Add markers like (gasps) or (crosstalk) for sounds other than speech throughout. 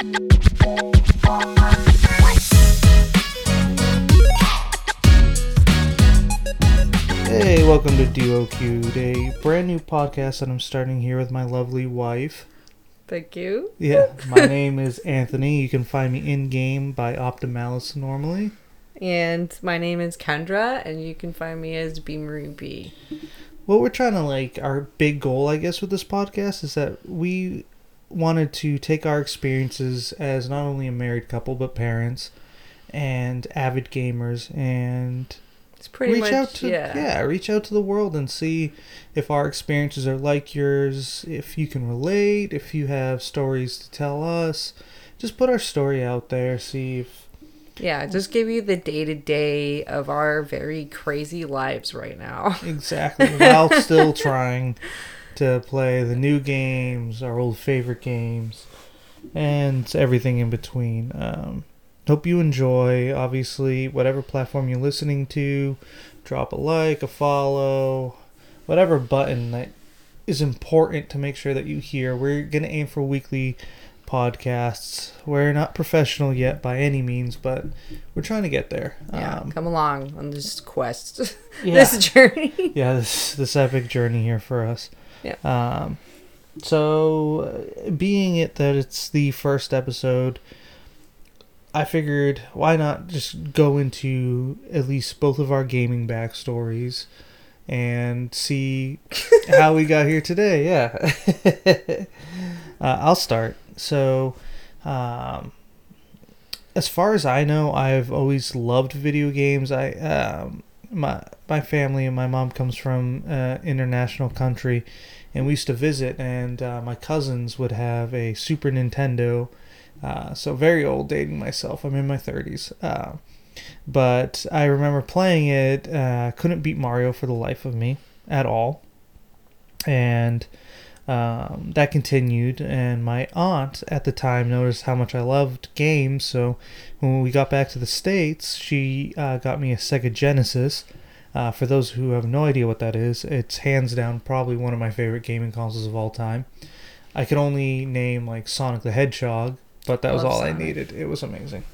Hey, welcome to Cute, a brand new podcast that I'm starting here with my lovely wife. Thank you. Yeah, (laughs) my name is Anthony. You can find me in game by Optimalis normally. And my name is Kendra, and you can find me as B Marie B. What we're trying to like, our big goal, I guess, with this podcast is that we wanted to take our experiences as not only a married couple, but parents and avid gamers and It's pretty reach much out to yeah. reach out to the world and see if our experiences are like yours if you can relate if you have stories to tell us just put our story out there see if Yeah, just give you the day to day of our very crazy lives right now. exactly while still (laughs) trying to play the new games our old favorite games and everything in between. Um, hope you enjoy. Obviously whatever platform you're listening to drop a like a follow whatever button that is important to make sure that you hear. We're going to aim for weekly podcasts. We're not professional yet by any means but we're trying to get there. Yeah, Um, come along on this quest, (laughs) yeah. this journey. yeah this this epic journey here for us Yeah. um so being it that it's the first episode i figured why not just go into at least both of our gaming backstories and see (laughs) how we got here today yeah (laughs) uh, i'll start so um as far as I know, I've always loved video games. I um, my my family and my mom comes from uh, international country, and we used to visit. And uh, my cousins would have a Super Nintendo. Uh, so very old, dating myself. I'm in my 30s. Uh, but I remember playing it. Uh, couldn't beat Mario for the life of me at all, and um, that continued, and my aunt at the time noticed how much I loved games. So when we got back to the states, she uh, got me a Sega Genesis. Uh, for those who have no idea what that is, it's hands down probably one of my favorite gaming consoles of all time. I could only name like Sonic the Hedgehog, but that was all I needed. It was amazing.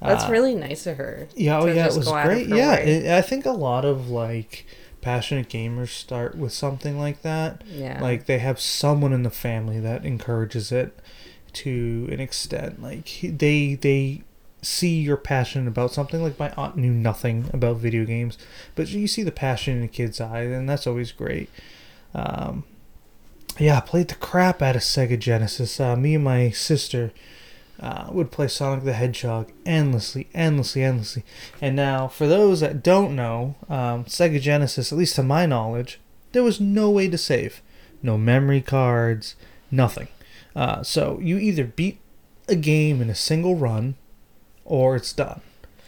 That's Uh, really nice of her. yeah, oh yeah, it was go out of great. Yeah, it, I think a lot of like passionate gamers start with something like that. Yeah. Like they have someone in the family that encourages it to an extent. Like they they see you're passionate about something. Like my aunt knew nothing about video games, but you see the passion in a kid's eye, and that's always great. Um, yeah, I played the crap out of Sega Genesis. Uh, me and my sister uh, would play Sonic the Hedgehog endlessly, endlessly, endlessly. And now, for those that don't know, um, Sega Genesis, at least to my knowledge, there was no way to save, no memory cards, nothing. Uh, so you either beat a game in a single run, or it's done.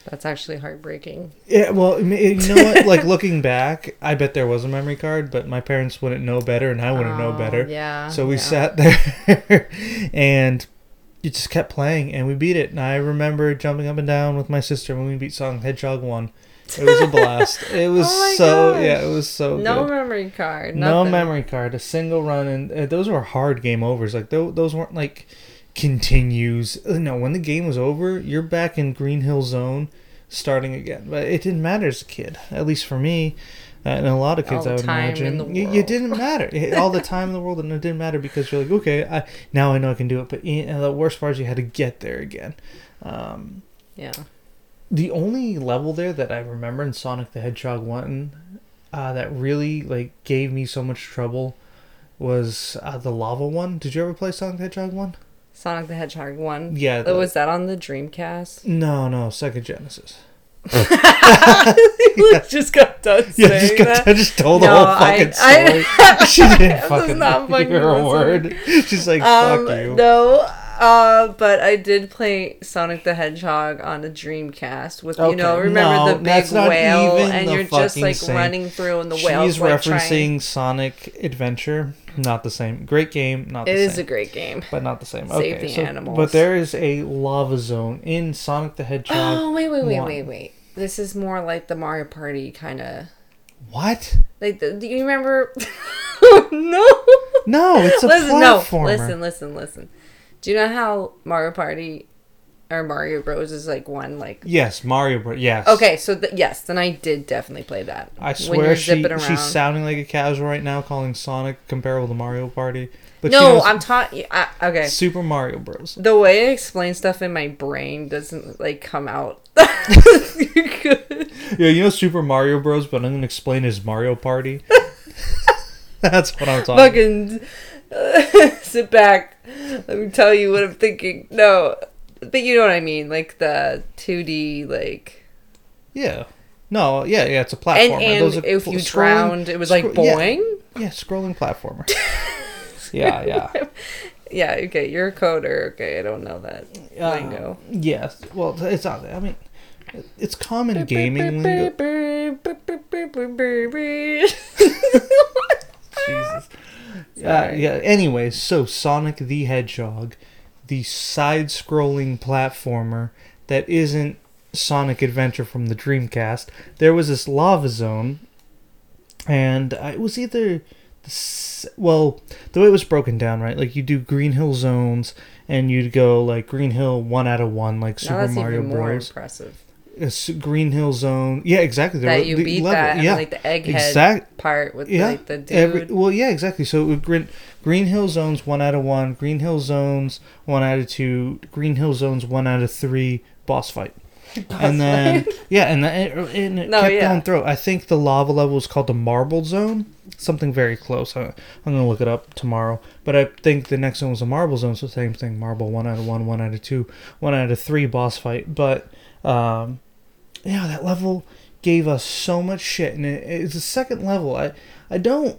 That's actually heartbreaking. Yeah, well, you know what? (laughs) like looking back, I bet there was a memory card, but my parents wouldn't know better, and I wouldn't know Oh, better. Yeah. So we yeah. sat (laughs) there and it just kept playing and we beat it. And I remember jumping up and down with my sister when we beat Sonic Hedgehog 1. It was a blast. (laughs) It was Oh so, gosh. yeah, it was so No good. memory card. no memory card, a single run. And uh, those were hard game overs. Like, tho- those weren't like continues. Uh, No, when the game was over, you're back in Green Hill Zone starting again. But it didn't matter as a kid, at least for me. And a lot of kids, I would time imagine, in the You- it didn't (laughs) matter all the time in the world, and it didn't matter because you're like, okay, I, now I know I can do it. But know, the worst part is you had to get there again. Um, Yeah. the only level there that I remember in Sonic the Hedgehog one uh, that really like gave me so much trouble was uh, the lava one. Did you ever play Sonic the Hedgehog one? Sonic the Hedgehog one. Yeah. The- was that on the Dreamcast? no, no, Sega Genesis. Just got done Yeah, saying just, got, that. I just told the No, whole I- fucking story. I- (laughs) she didn't fucking not fucking (laughs) hear a word. She's like, Um, fuck you. no, uh, but I did play Sonic the Hedgehog on a Dreamcast with you know remember no, the big whale and the you're just like same. running through and the whale's She's like referencing trying. Sonic Adventure. Not the same. Great game. Not the It same. is a great game. but not the same. Save okay, the so, animals. But there is a lava zone in Sonic the Hedgehog. Oh wait wait wait one. wait wait! This is more like the Mario Party kind of What? like. The, do you remember? (laughs) no. No, it's a listen, no. Listen, listen, listen. Do you know how Mario Party or Mario Bros is like one like Yes, Mario Bros. Yes. Okay, so th- yes, then I did definitely play that. I swear she, she's sounding like a casual right now, calling Sonic comparable to Mario Party. But no, knows I'm talking. Okay, Super Mario Bros. the way I explain stuff in my brain doesn't like come out. (laughs) Yeah, you know Super Mario Bros, but I'm gonna explain as Mario Party. (laughs) That's what I'm talking. Fucking (laughs) sit back. Let me tell you what I'm thinking. No, but you know what I mean, like the 2D, like. Yeah. No, yeah, yeah, it's a platformer. And, and Those are if you scrolling- drowned, it was like scro- yeah. boing. Yeah, scrolling platformer. (laughs) yeah, yeah. Yeah, okay, you're a coder. Okay, I don't know that Uh, lingo. Yes. Well, it's not. I mean, it's common gaming lingo. Jesus. Uh, yeah. Anyway, so Sonic the Hedgehog, the side-scrolling platformer that isn't Sonic Adventure from the Dreamcast. There was this lava zone, and uh, it was either the well, the way it was broken down, right? Like you do Green Hill zones, and you'd go like Green Hill one out of one, like Now Super Mario Bros. impressive. Green Hill zone, yeah, exactly. That were you the beat level- that, yeah, like the egghead exact, part with yeah. like the dude. Every, well, yeah, exactly. So Green, Green Hill zones one out of one, Green Hill zones one out of two, Green Hill zones one out of three, boss fight. (laughs) and then yeah, and then it, and it No, kept yeah. going through. I think the lava level was called the Marble Zone, something very close. I, I'm gonna look it up tomorrow. But I think the next one was the Marble Zone, so same thing. Marble one out of one, one out of two, one out of three boss fight. But um, yeah, that level gave us so much shit, and it, it's the second level. I I don't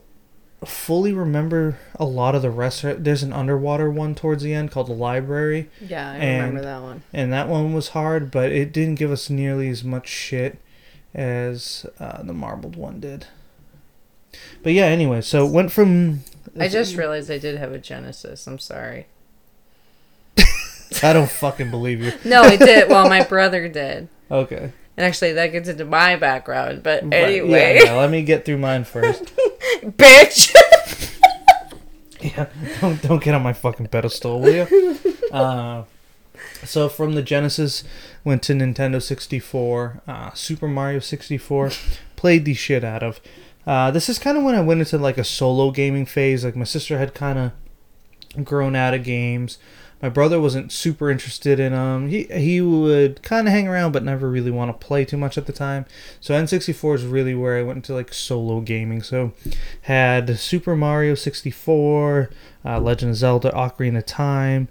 fully remember a lot of the rest. There's an underwater one towards the end called the Labyrinth yeah, I and- remember that one. and that one was hard, but it didn't give us nearly as much shit as uh, the marbled one did. But yeah, anyway, so it went from. I just realized I did have a Genesis. I'm sorry. (laughs) I don't fucking believe you. No, I did. Well, my brother did. Okay. And actually, that gets into my background. But anyway, yeah, yeah, let me get through mine first. (laughs) bitch. (laughs) yeah, don't don't get on my fucking pedestal, will you? (laughs) Uh, so from the Genesis, went to Nintendo 64, uh, Super Mario 64, played the shit out of. Uh, this is kind of when I went into like a solo gaming phase. Like my sister had kind of grown out of games. My brother wasn't super interested in them. He he would kind of hang around, but never really want to play too much at the time. So N64 is really where I went into like solo gaming. So had Super Mario 64, uh, Legend of Zelda, Ocarina of Time,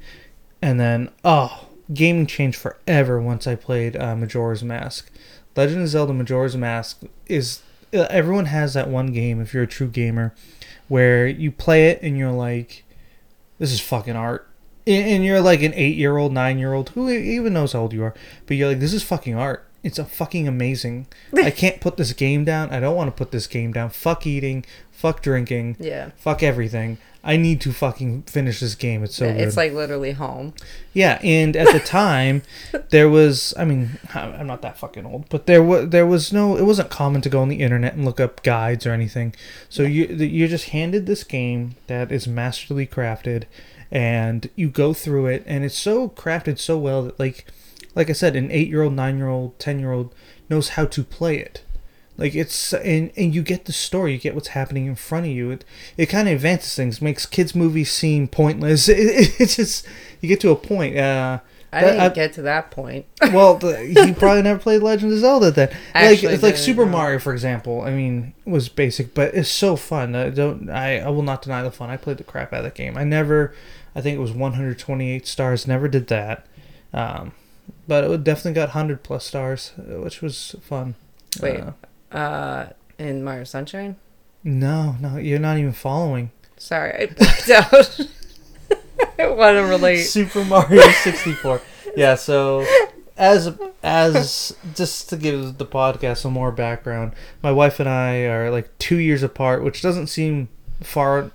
and then oh, gaming changed forever once I played uh, Majora's Mask. Legend of Zelda Majora's Mask is uh, everyone has that one game if you're a true gamer where you play it and you're like, this is fucking art. And you're like an eight year old, nine year old, who even knows how old you are, but you're like, this is fucking art. It's a fucking amazing. I (laughs) can't put this game down. I don't want to put this game down. Fuck eating. Fuck drinking. yeah. Fuck everything. I need to fucking finish this game. It's so Yeah, it's like literally home. Yeah, and at the (laughs) time, there was. I mean, I'm not that fucking old, but there was there was no. It wasn't common to go on the internet and look up guides or anything. So you you're just handed this game that is masterly crafted, and you go through it, and it's so crafted so well that like, like I said, an eight year old, nine year old, ten year old knows how to play it. Like it's and and you get the story, you get what's happening in front of you. It it kind of advances things, makes kids movies seem pointless. (laughs) It, it, it's just you get to a point. Uh, I didn't I- get to that point. (laughs) well, the, you (laughs) probably never played Legend of Zelda then. Like it's like Super no. Mario, for example. I mean, was basic, but it's so fun. I don't. I, I will not deny the fun. I played the crap out of that game. I never. I think it was 128 stars. Never did that. Um, but it definitely got 100 plus stars, uh, which was fun. Wait. Uh, Uh, in Mario Sunshine. no, no, you're not even following. Sorry, I blacked out. (laughs) I want to relate. Super Mario 64. yeah, so as as just to give the podcast some more background, my wife and I are like 2 years apart, which doesn't seem far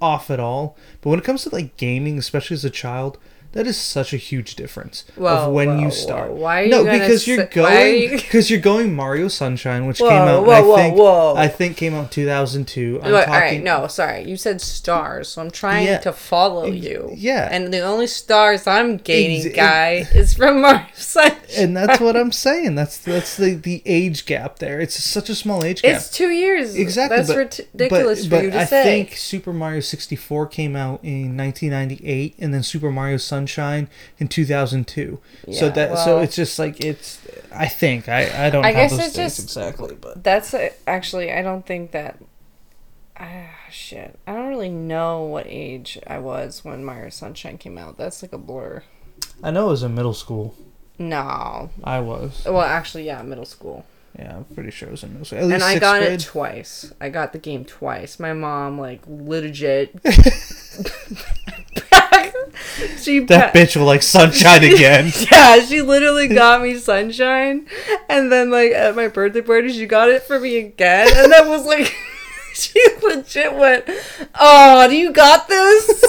off at all. But when it comes to like gaming, especially as a child, That is such a huge difference Whoa, of when whoa, you whoa. start. Why are no, you gonna because you're going because you're going Mario Sunshine, which Whoa, came out. whoa, I whoa, think whoa. I think came out 2002. I'm Wait, talking, all right, no, sorry. You said stars, so I'm trying Yeah. to follow you. yeah. And the only stars I'm gaining, Ex- guy, is from Mario Sunshine. and that's what I'm saying. That's that's the the age gap there. It's such a small age gap. It's two years. Exactly, That's but, ridiculous but, for you to I say. I think Super Mario 64 came out in 1998, and then Super Mario Sunshine in 2002. so Yeah, that so it's just like it's. I think I I don't I guess it's just- exactly, but That's uh, actually, I don't think that. Ah, shit. I don't really know what age I was when Mario Sunshine came out. That's like a blur. I know it was in middle school. No. I was. Well, actually, yeah, middle school. Yeah, I'm pretty sure it was in middle school. At least and I got grade. it twice. I got the game twice. My mom, like, legit. (laughs) (laughs) (laughs) she That pa- bitch will like sunshine (laughs) again. Yeah, she literally (laughs) got me sunshine, and then like at my birthday party, she got it for me again, and that was like, she legit went, "Oh, do you got this?" like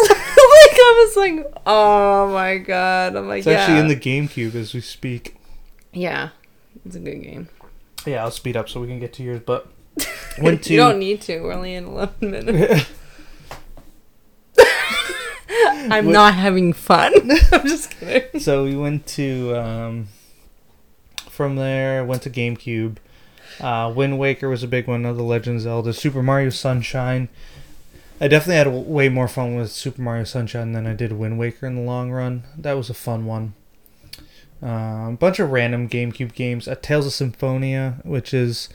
I was like, "Oh my god!" I'm like, It's "Yeah, actually in the GameCube as we speak. yeah." It's a good game. Yeah, I'll speed up so we can get to yours. But went to You don't need to. We're only in 11 minutes. (laughs) I'm What- not having fun. (laughs) I'm just (laughs) kidding. so we went to um, from there went to GameCube. Uh, Wind Waker was a big one of the Legend of Zelda. Super Mario Sunshine. I definitely had way more fun with Super Mario Sunshine than I did Wind Waker in the long run. That was a fun one. Uh, a bunch of random GameCube games. A Tales of Symphonia, which is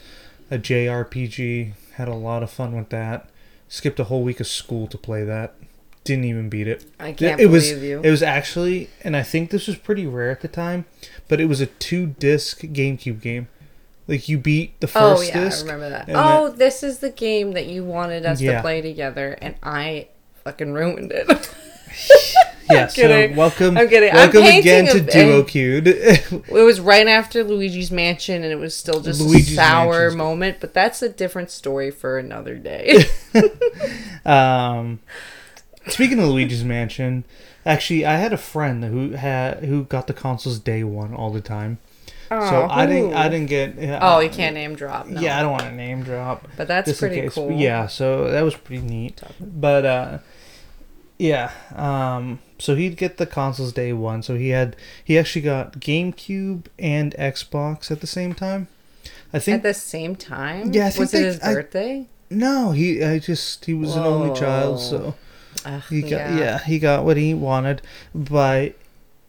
a JRPG. Had a lot of fun with that. Skipped a whole week of school to play that. Didn't even beat it. I can't it was believe you. it was actually, and I think this was pretty rare at the time, but it was a two disc GameCube game. Like you beat the first. oh first yeah, disc. I remember that. Oh, this is the game that you wanted us Yeah. to play together, and I fucking ruined it. (laughs) yeah, so kidding. welcome, I'm kidding. I'm welcome again to a- Duo Queued. (laughs) it was right after Luigi's Mansion, and it was still just Luigi's a sour Mansion's- moment. But that's a different story for another day. (laughs) um, speaking of Luigi's Mansion, actually, I had a friend who had who got the consoles day one all the time. Oh, so I didn't, I didn't get. Uh, Oh, you can't name drop. No. Yeah, I don't want to name drop. but that's pretty case. cool. Yeah, so that was pretty neat. But uh yeah, um so he'd get the consoles day one. So he had he actually got GameCube and Xbox at the same time. I think At the same time. Yeah, I think was it his I- birthday? no, he I just he was an only child, so Ugh, he got yeah. he got what he wanted, but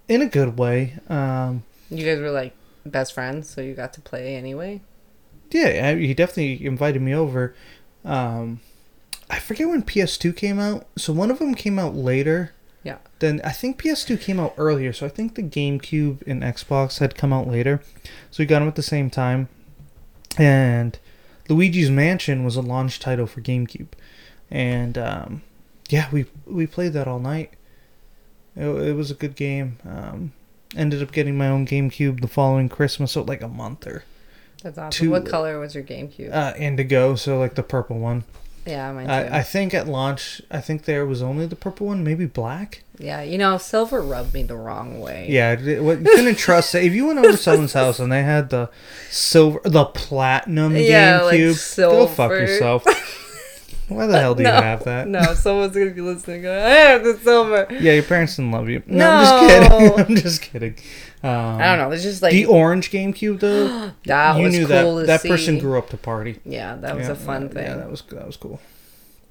in a good way. Um You guys were like best friends, so you got to play anyway. yeah, I, he definitely invited me over. Um I forget when PS2 came out. So one of them came out later. Yeah. Then I think PS2 came out earlier. So I think the GameCube and Xbox had come out later. So we got them at the same time. And Luigi's Mansion was a launch title for GameCube. And um, yeah, we we played that all night. It, it was a good game. Um, ended up getting my own GameCube the following Christmas, so like a month or That's awesome. Two- what color was your GameCube? uh, indigo, so like the purple one. yeah, mine too. I, I think at launch, I think there was only the purple one, maybe black. yeah, you know, silver rubbed me the wrong way. Yeah, it- what you couldn't trust it. If you went over to (laughs) someone's house and they had the silver, the platinum Yeah, like GameCube, go fuck yourself. (laughs) Why the hell do you (laughs) have that? No, someone's gonna be listening. Going, I have the silver. Yeah, your parents didn't love you. No, I'm just kidding. (laughs) I'm just kidding. Um, I don't know. It's just like the orange GameCube though, (gasps) that you was knew cool that that see. person grew up to party. Yeah, that was Yeah, a fun thing. Yeah, that was that was cool.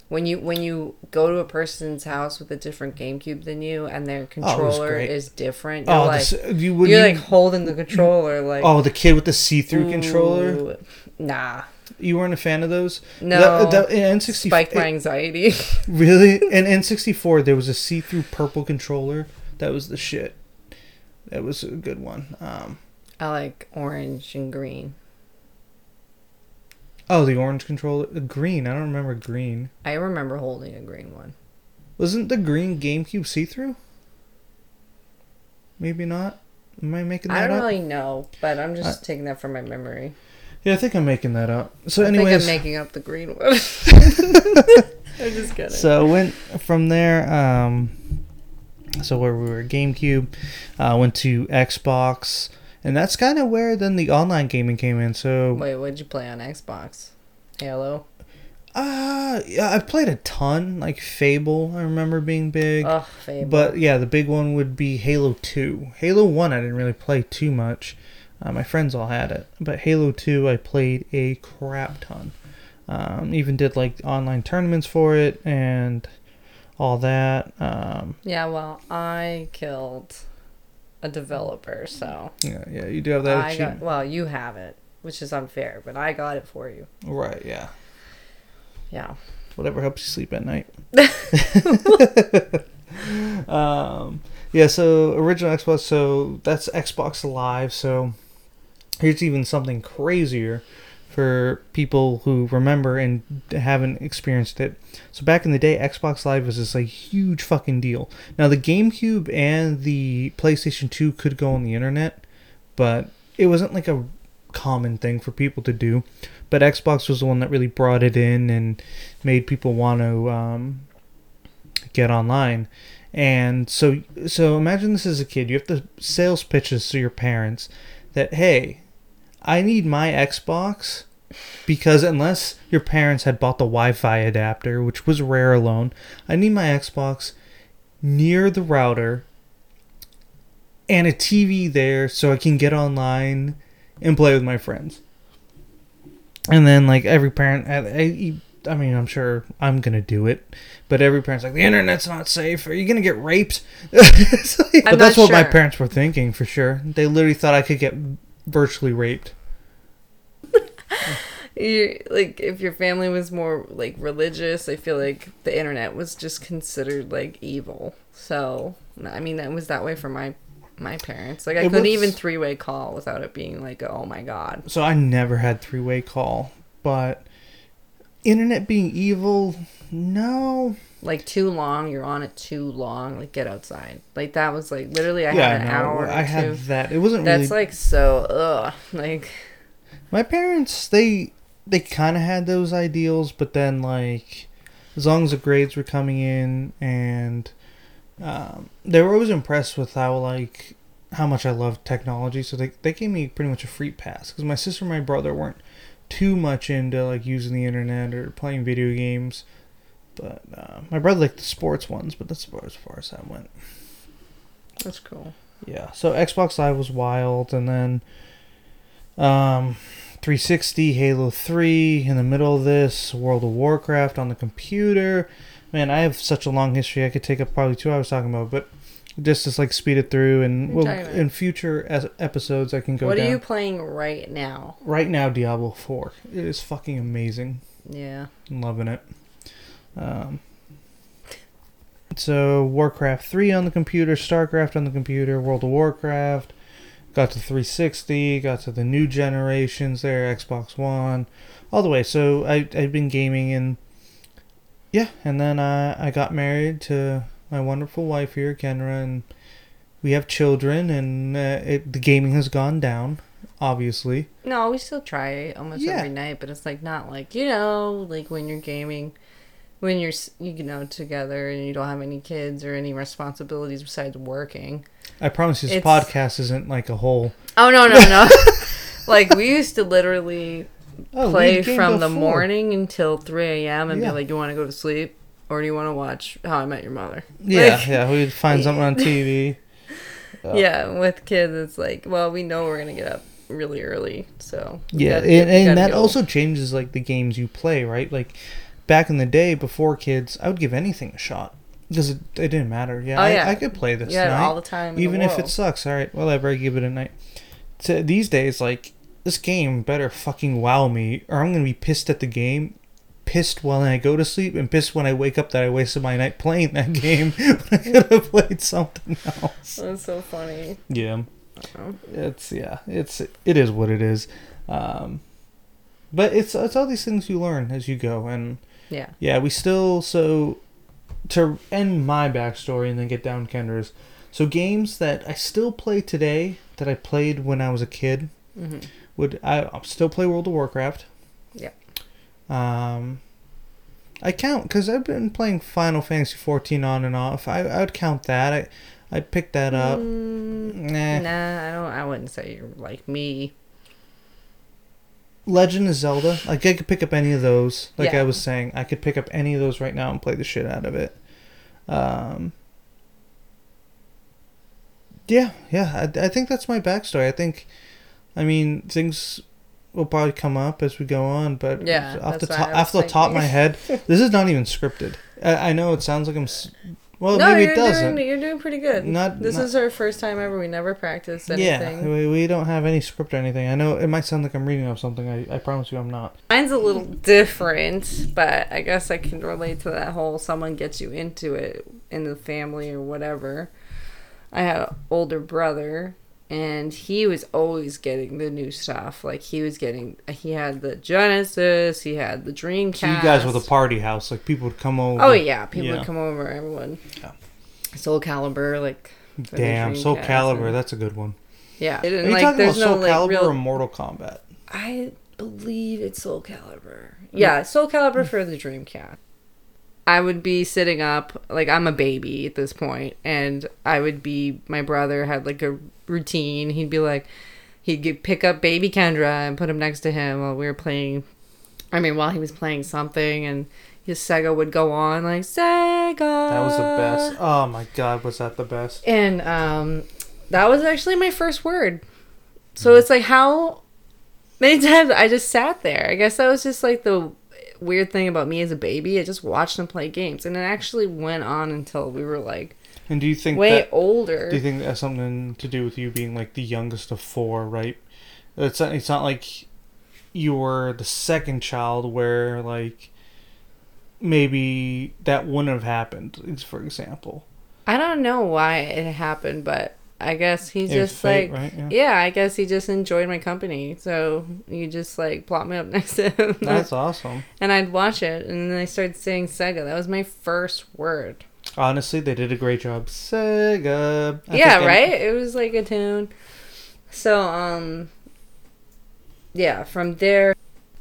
when you when you go to a person's house with a different GameCube than you, and their Oh, controller great. is different, you're Oh, like the, you, you're you, like holding the controller like oh the kid with the see-through controller. Nah, You weren't a fan of those? no. The, the, in N64, spiked my anxiety. (laughs) Really? In N64, there was a see-through purple controller. That was the shit. That was a good one. Um, I like orange and green. oh, the orange controller. The green. I don't remember green. I remember holding a green one. Wasn't the green GameCube see-through? Maybe not. Am I making I don't up? really know, but I'm just taking that from my memory. Yeah, I think I'm making that up. So, I think anyways, I'm making up the green one. (laughs) I'm just kidding. so went from there. Um, So where we were GameCube, uh, went to Xbox, and that's kind of where then the online gaming came in. So Wait, what'd you play on Xbox? Halo. uh yeah, I've played a ton, like Fable. I remember being big. Oh, Fable. But yeah, the big one would be Halo 2. Halo 1, I didn't really play too much. Uh, my friends all had it. But Halo 2, I played a crap ton. Um, even did like online tournaments for it and all that. Um, yeah, well, I killed a developer, so yeah, yeah, you do have that I got. Well, you have it, which is unfair, but I got it for you. Right, yeah. Yeah. Whatever helps you sleep at night. (laughs) (laughs) um, yeah, so original Xbox, so that's Xbox Live. So here's even something crazier for people who remember and haven't experienced it. So back in the day, Xbox Live was this like huge fucking deal. Now the GameCube and the PlayStation 2 could go on the internet, but it wasn't like a common thing for people to do. But Xbox was the one that really brought it in and made people want to um, get online. And so, so imagine this as a kid. You have to sales pitches to your parents that hey, I need my Xbox because unless your parents had bought the Wi-Fi adapter, which was rare alone, I need my Xbox near the router and a TV there so I can get online and play with my friends. And then like every parent, I, I, I mean, I'm sure I'm gonna do it, but every parent's like, the internet's not safe. Are you gonna get raped? (laughs) Yeah, I'm that's what my parents were thinking for sure. They literally thought I could get virtually raped. (laughs) You like if your family was more like religious, I feel like the internet was just considered like evil. So I mean that was that way for my my parents. Like I It couldn't was- even three way call without it being like oh my god. So I never had three way call, but internet being evil, no. Like too long, you're on it too long. Like get outside. Like that was like literally I yeah, had an no, hour. I had that. It wasn't That's really. like so ugh. Like My parents, they they kind of had those ideals, but then like, as long as the grades were coming in, and um, they were always impressed with how like how much I loved technology. So they they gave me pretty much a free pass because my sister and my brother weren't too much into like using the internet or playing video games. But uh, my brother liked the sports ones, but that's about as far as that went. that's cool. Yeah. So Xbox Live was wild, and then um, 360, Halo 3 in the middle of this, World of Warcraft on the computer. Man, I have such a long history. I could take up probably two hours talking about, but just to like speed it through, and well, you talking about? in future es- episodes I can go what down. are you playing right now? Right now, Diablo 4. It is fucking amazing. Yeah. I'm loving it. Um, so Warcraft 3 on the computer, StarCraft on the computer, World of Warcraft, got to 360, got to the new generations there, Xbox One, all the way. So I I've been gaming and yeah, and then uh, I got married to my wonderful wife here, Kendra, and we have children, and uh, it, the gaming has gone down, obviously. No, we still try almost Yeah. every night, but it's like not like you know, like when you're gaming, when you're you know together and you don't have any kids or any responsibilities besides working. I promise this It's- podcast isn't like a whole. Oh no no no! (laughs) like we used to literally Oh, play from the morning until three a.m. and Yeah. be like, Do "You want to go to sleep, or do you want to watch How I Met Your Mother?" Yeah, Like- yeah, we'd find something on (laughs) TV. Yeah. Yeah, with kids, it's like, well, we know we're gonna get up really early, so Yeah, gotta and, and that go. also changes like the games you play, right? Like back in the day before kids, I would give anything a shot because it, it didn't matter. Yeah, Oh, I, yeah. I could play this had night, all the time, in the even if it sucks. All right, whatever, I give it a night. So these days, like this game better fucking wow me, or I'm gonna be pissed at the game. Pissed while I go to sleep, and pissed when I wake up that I wasted my night playing that (laughs) game when I could have played something else. That's so funny. Yeah Oh. it's yeah it's it is what it is um but it's it's all these things you learn as you go and Yeah. yeah we still so to end my backstory and then get down kendra's so games that i still play today that i played when i was a kid hmm would i I'll still play world of warcraft Yeah. um I count because I've been playing Final Fantasy 14 on and off. I I would count that. I I picked that up. Mm, Nah. nah, I don't. I wouldn't say you're like me. Legend of Zelda. Like I could pick up any of those. Like Yeah. I was saying, I could pick up any of those right now and play the shit out of it. Um. Yeah, yeah. I, I think that's my backstory. I think, I mean, things will probably come up as we go on, but Yeah, off the top, off the top of my head, (laughs) this is not even scripted. I, I know it sounds like I'm. Well, no, maybe you're it doesn't. doing you're doing pretty good. Not- this not- is our first time ever. We never practiced anything. Yeah, we, we don't have any script or anything. I know it might sound like I'm reading off something. I, I promise you I'm not. Mine's a little different, but I guess I can relate to that whole someone gets you into it in the family or whatever. I had an older brother, and he was always getting the new stuff. Like he was getting, he had the Genesis, he had the Dreamcast. So you guys were the party house. Like people would come over. Oh yeah, people Yeah. would come over. Everyone. Yeah. Soul Calibur, like Damn, Soul Calibur, and- that's a good one. yeah. It Are you like, talking about there's no Soul like Calibur real or Mortal Kombat? I believe it's Soul Calibur. Yeah, Soul Calibur for the Dreamcast. I would be sitting up, like I'm a baby at this point, and I would be. My brother had like a routine. He'd be like, he'd get, pick up baby Kendra and put him next to him while we were playing. I mean, while he was playing something, and his Sega would go on like Sega. That was the best. Oh my god, was that the best? And um, that was actually my first word. So it's like how many (laughs) times I just sat there. I guess that was just like the weird thing about me as a baby. I just watched them play games, and it actually went on until we were like And do you think way that? older. Do you think that has something to do with you being like the youngest of four? Right? It's not, it's not like you were the second child where like maybe that wouldn't have happened. For example, I don't know why it happened, but I guess he It just fate, like right? Yeah. yeah, I guess he just enjoyed my company. So you just like plop me up (laughs) next to him. That's awesome. and I'd watch it, and then I started saying Sega. That was my first word. Honestly, they did a great job. Sega. I yeah, they- right. It was like a tune. So, um, yeah. From there,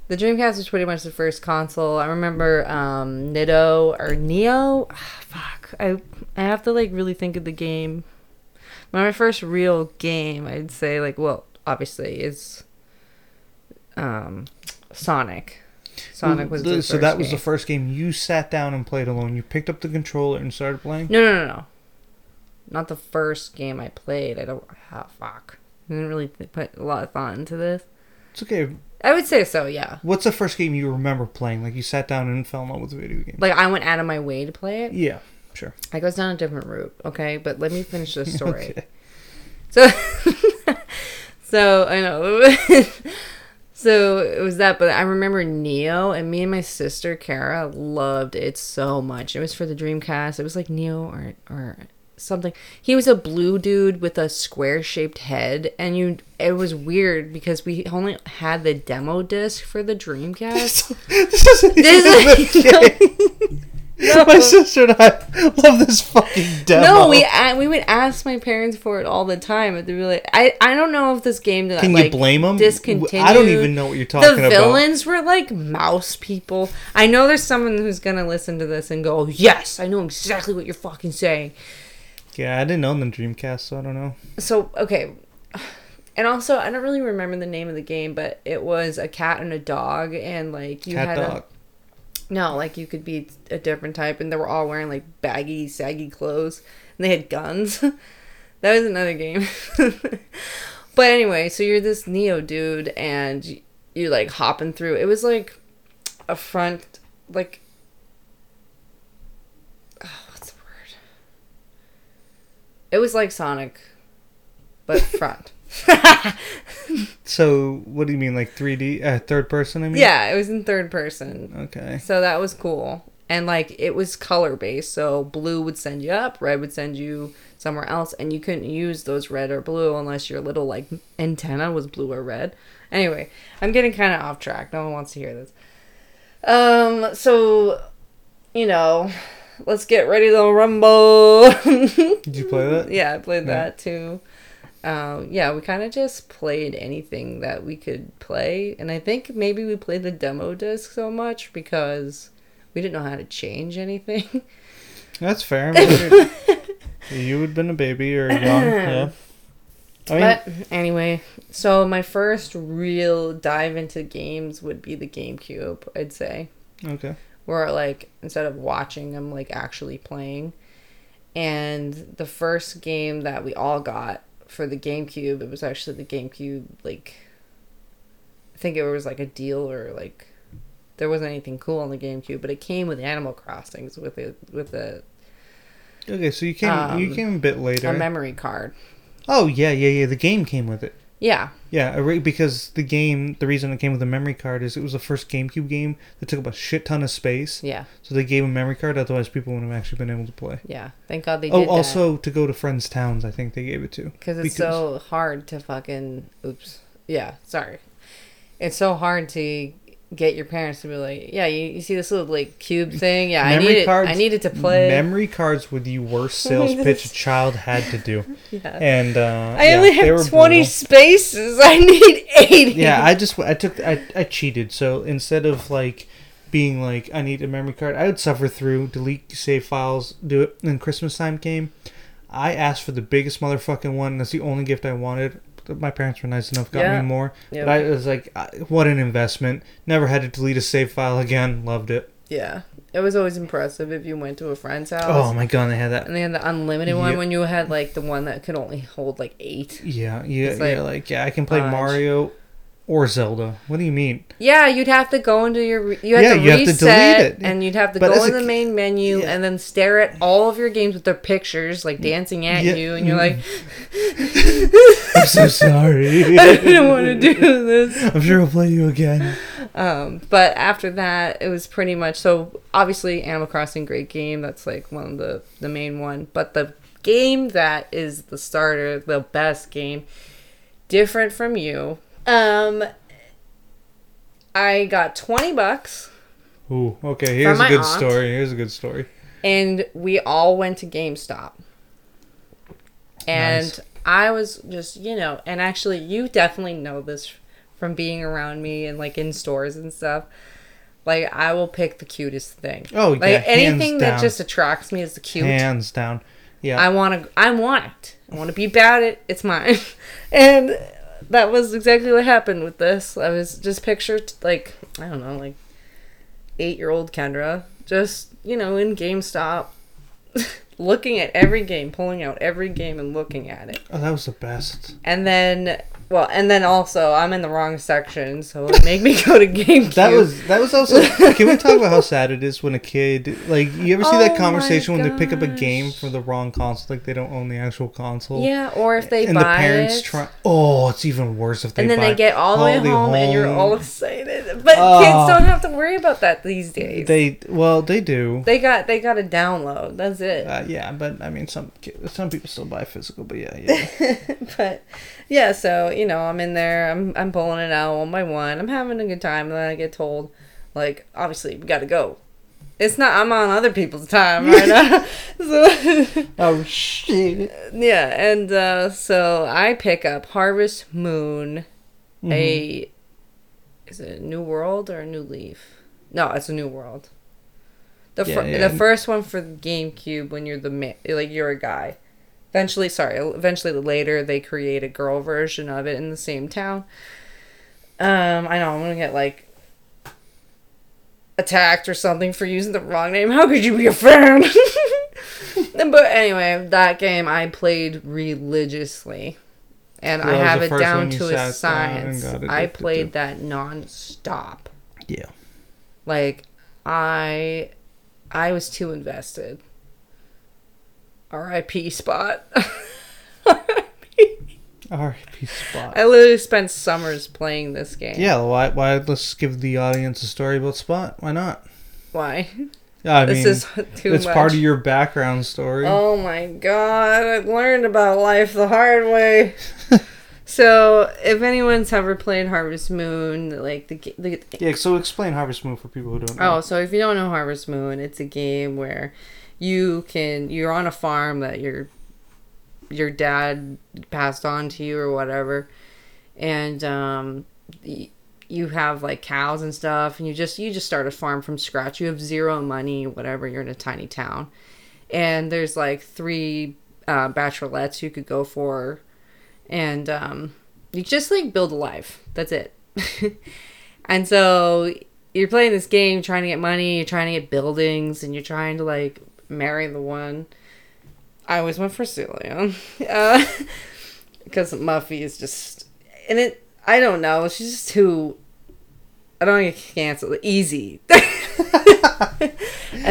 the Dreamcast was pretty much the first console. I remember um, Nido or Neo. Ah, fuck, I I have to like really think of the game. My first real game, I'd say, like, well, obviously, is um, Sonic. Sonic was the so first that was game. the first game you sat down and played alone. You picked up the controller and started playing. No, no, no, no. Not the first game I played. I don't. Ah, fuck. I didn't really put a lot of thought into this. It's okay. I would say so, yeah. What's the first game you remember playing? Like you sat down and fell in love with a video game. Like I went out of my way to play it. Yeah, sure. I goes down a different route, okay? But let me finish the (laughs) story. Okay. So, (laughs) so I know. (laughs) so it was that, but I remember Neo, and me and my sister Kara loved it so much. It was for the Dreamcast. It was like Neo or or something. He was a blue dude with a square shaped head, and you. It was weird because we only had the demo disc for the Dreamcast. this This even a game. (laughs) No. My sister and I love this fucking demo. No, we we would ask my parents for it all the time, but they'd be like, I, I don't know if this game did Can like, you blame them? discontinued. I don't even know what you're talking about. the about. villains were like mouse people. I know there's someone who's gonna listen to this and go, "Yes, I know exactly what you're fucking saying." Yeah, I didn't own the Dreamcast, so I don't know. So okay, (sighs) and also I don't really remember the name of the game, but it was a cat and a dog, and like you Cat had dog. a no, like you could be a different type, and they were all wearing like baggy, saggy clothes, and they had guns. (laughs) that was another game. (laughs) but anyway, so you're this Neo dude, and you're like hopping through. It was like a front, like. Oh, what's the word? It was like Sonic, but (laughs) front. (laughs) So, what do you mean, like 3D, uh, third person? I mean, yeah, it was in third person. Okay. So that was cool. And like it was color based. So blue would send you up, red would send you somewhere else, and you couldn't use those red or blue unless your little like antenna was blue or red. Anyway, I'm getting kind of off track. No one wants to hear this. Um, so you know, let's get ready to rumble. (laughs) Did you play that? (laughs) yeah, I played Yeah. that too. Um, yeah, we kind of just played anything that we could play, and I think maybe we played the demo disc so much because we didn't know how to change anything. (laughs) That's fair. (laughs) You would have been a baby or young. (clears throat) Yeah. I mean, but anyway, so my first real dive into games would be the GameCube, I'd say. okay. Where like instead of watching, I'm like actually playing. And the first game that we all got for the GameCube, it was actually the GameCube like I think it was like a deal or like there wasn't anything cool on the GameCube, but it came with Animal Crossings with a with a, Okay, so you came you Um, came a bit later. a memory card. oh yeah, yeah, yeah. The game came with it. Yeah, Yeah, because the game, the reason it came with a memory card is it was the first GameCube game that took up a shit ton of space. yeah, So they gave a memory card, otherwise people wouldn't have actually been able to play. yeah. Thank God they oh, did Oh, that. also to go to friends' towns, I think they gave it to. Because it's so hard to fucking. Oops. Yeah, sorry. It's so hard to get your parents to be like, yeah, you, you see this little like cube thing? Yeah, I Memory need it. cards- I needed to play. Memory cards were the worst sales (laughs) pitch a child had to do, (laughs) yeah. and uh, I yeah, only have twenty brutal. spaces. (laughs) I need eighty. Yeah, I just I took I I cheated. So instead of like being like I need a memory card, I would suffer through delete save files, do it. And Christmas time came, I asked for the biggest motherfucking one. That's the only gift I wanted. My parents were nice enough, got Yeah. me more. But I was like, what an investment. Never had to delete a save file again. Loved it. yeah. It was always impressive if you went to a friend's house. Oh my god, they had that. And they had the unlimited one when you had like the one that could only hold like eight. Yeah, yeah, It's yeah. like Like yeah, I can play. Mario or Zelda. What do you mean? Yeah, you'd have to go into your re- you had Yeah, to you have to reset delete it. and you'd have to But go in the main menu Yeah. and then stare at all of your games with their pictures like dancing at Yeah, you and you're like (laughs) I'm so sorry. (laughs) I didn't want to do this. I'm sure I'll play you again. Um, but after that, it was pretty much so. Obviously, Animal Crossing, great game. That's like one of the the main one. But the game that is the starter, the best game, different from you. Um, I got twenty bucks, Ooh, okay. Here's a good aunt. story. Here's a good story. and we all went to GameStop. And Nice. I was just, you know, and actually, you definitely know this from being around me and like in stores and stuff. Like, I will pick the cutest thing. Oh, like yeah, anything that just attracts me is the cute. Hands down. Yeah. I want to. I want it. I want to be about it. It's mine. (laughs) and that was exactly what happened with this. I was just pictured like I don't know, like eight year old Kendra, just you know, in GameStop, (laughs) looking at every game, pulling out every game and looking at it. oh, that was the best. And then, well, and then also I'm in the wrong section, so it made me (laughs) go to GameCube. That was that was also. can we talk about how sad it is when a kid like you ever see (laughs) Oh that conversation when they pick up a game from the wrong console, like they don't own the actual console. yeah, or if they and buy the parents it. try. Oh, it's even worse if they. and then they get all the way the home, and you're all excited. But Oh. kids don't have to worry about that these days. They, They well, they do. They got they got a download. That's it. Uh, yeah, but I mean, some some people still buy physical, but yeah, (laughs) yeah. but yeah, so you know, I'm in there. I'm I'm pulling it out one by one. I'm having a good time, and then I get told, like, obviously we got to go. It's not. I'm on other people's time (laughs) right now. (laughs) so oh shit. yeah, and uh, so I pick up Harvest Moon, Mm-hmm. a is it a New World or a New Leaf? No, it's a New World. The Yeah, fir- yeah. the first one for the GameCube when you're the ma- like you're a guy. Eventually, sorry, eventually later they create a girl version of it in the same town. Um, I know I'm gonna get like attacked or something for using the wrong name. How could you be a fan? (laughs) but anyway, that game I played religiously. And So I have it down to a sat down and science. I played that non-stop. Yeah. Like I I was too invested. R.I.P. spot. R.I.P. Spot. I literally spent summers playing this game. Yeah, why? Why? Let's give the audience a story about Spot. Why not? Why? Yeah, I this mean, is too it's much. part of your background story. Oh my god, I learned about life the hard way. (laughs) so, if anyone's ever played Harvest Moon, like the, the Yeah, so explain Harvest Moon for people who don't oh, know. Oh, so if you don't know Harvest Moon, it's a game where you can you're on a farm that your your dad passed on to you or whatever, and um, you have like cows and stuff and you just you just start a farm from scratch. You have zero money whatever you're in a tiny town. And there's like three uh, bachelorettes you could go for. And um, you just like build a life. That's it. (laughs) And so you're playing this game trying to get money you're trying to get buildings and you're trying to like marry the one i always went for celia (laughs) uh, because muffy is just and it I don't know. She's just too. I don't get canceled easy. (laughs) and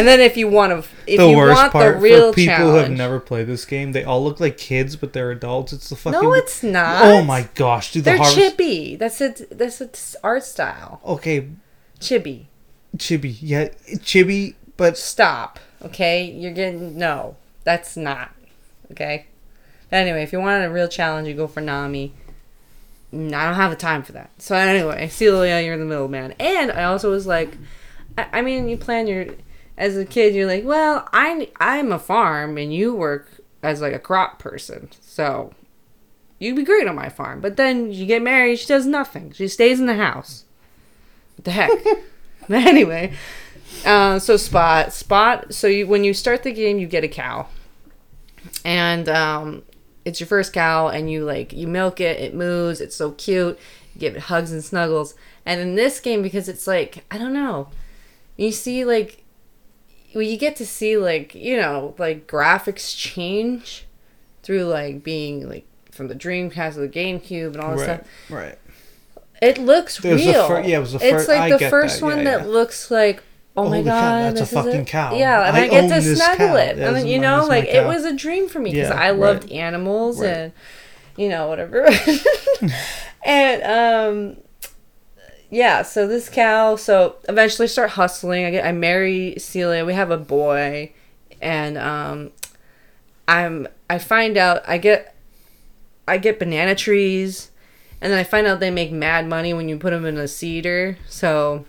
then if you want to, if the you worst want part the real for people challenge, who have never played this game, they all look like kids, but they're adults. It's the fucking. no, it's not. Oh my gosh, dude! The They're harvest. chibi. That's it. That's its art style. Okay, Chibi. chibi. Yeah, chibi, but Stop. Okay, you're getting no. That's not. Okay. But Anyway, if you wanted a real challenge, you go for Nami. Mm, I don't have the time for that. So anyway, (laughs) Celia, you're in the middleman, and I also was like, I, I mean, you plan your as a kid, you're like, well, I I'm a farm, and you work as like a crop person, so you'd be great on my farm. But then you get married, she does nothing. She stays in the house. What the heck? (laughs) but anyway, uh, so spot spot. So you when you start the game, you get a cow, and um, it's your first cow, and you like you milk it. It moves. It's so cute. You give it hugs and snuggles. And in this game, because it's like I don't know, you see like well, you get to see like you know like graphics change through like being like from the Dreamcast to the GameCube and all this right, stuff. right. It looks real. fir- yeah, it was the first. It's like I the first that, one yeah, that yeah. looks like, oh my Holy cow, god, that's a fucking it. cow. Yeah, and I I, get to snuggle cow. it, and you know, like it was a dream for me because Yeah, I loved right. animals Right. and you know whatever. (laughs) (laughs) and um, yeah, so this cow. So eventually, start hustling. I get, I marry Celia. We have a boy, and um, I'm I find out I get I get banana trees, and then I find out they make mad money when you put them in a seeder. So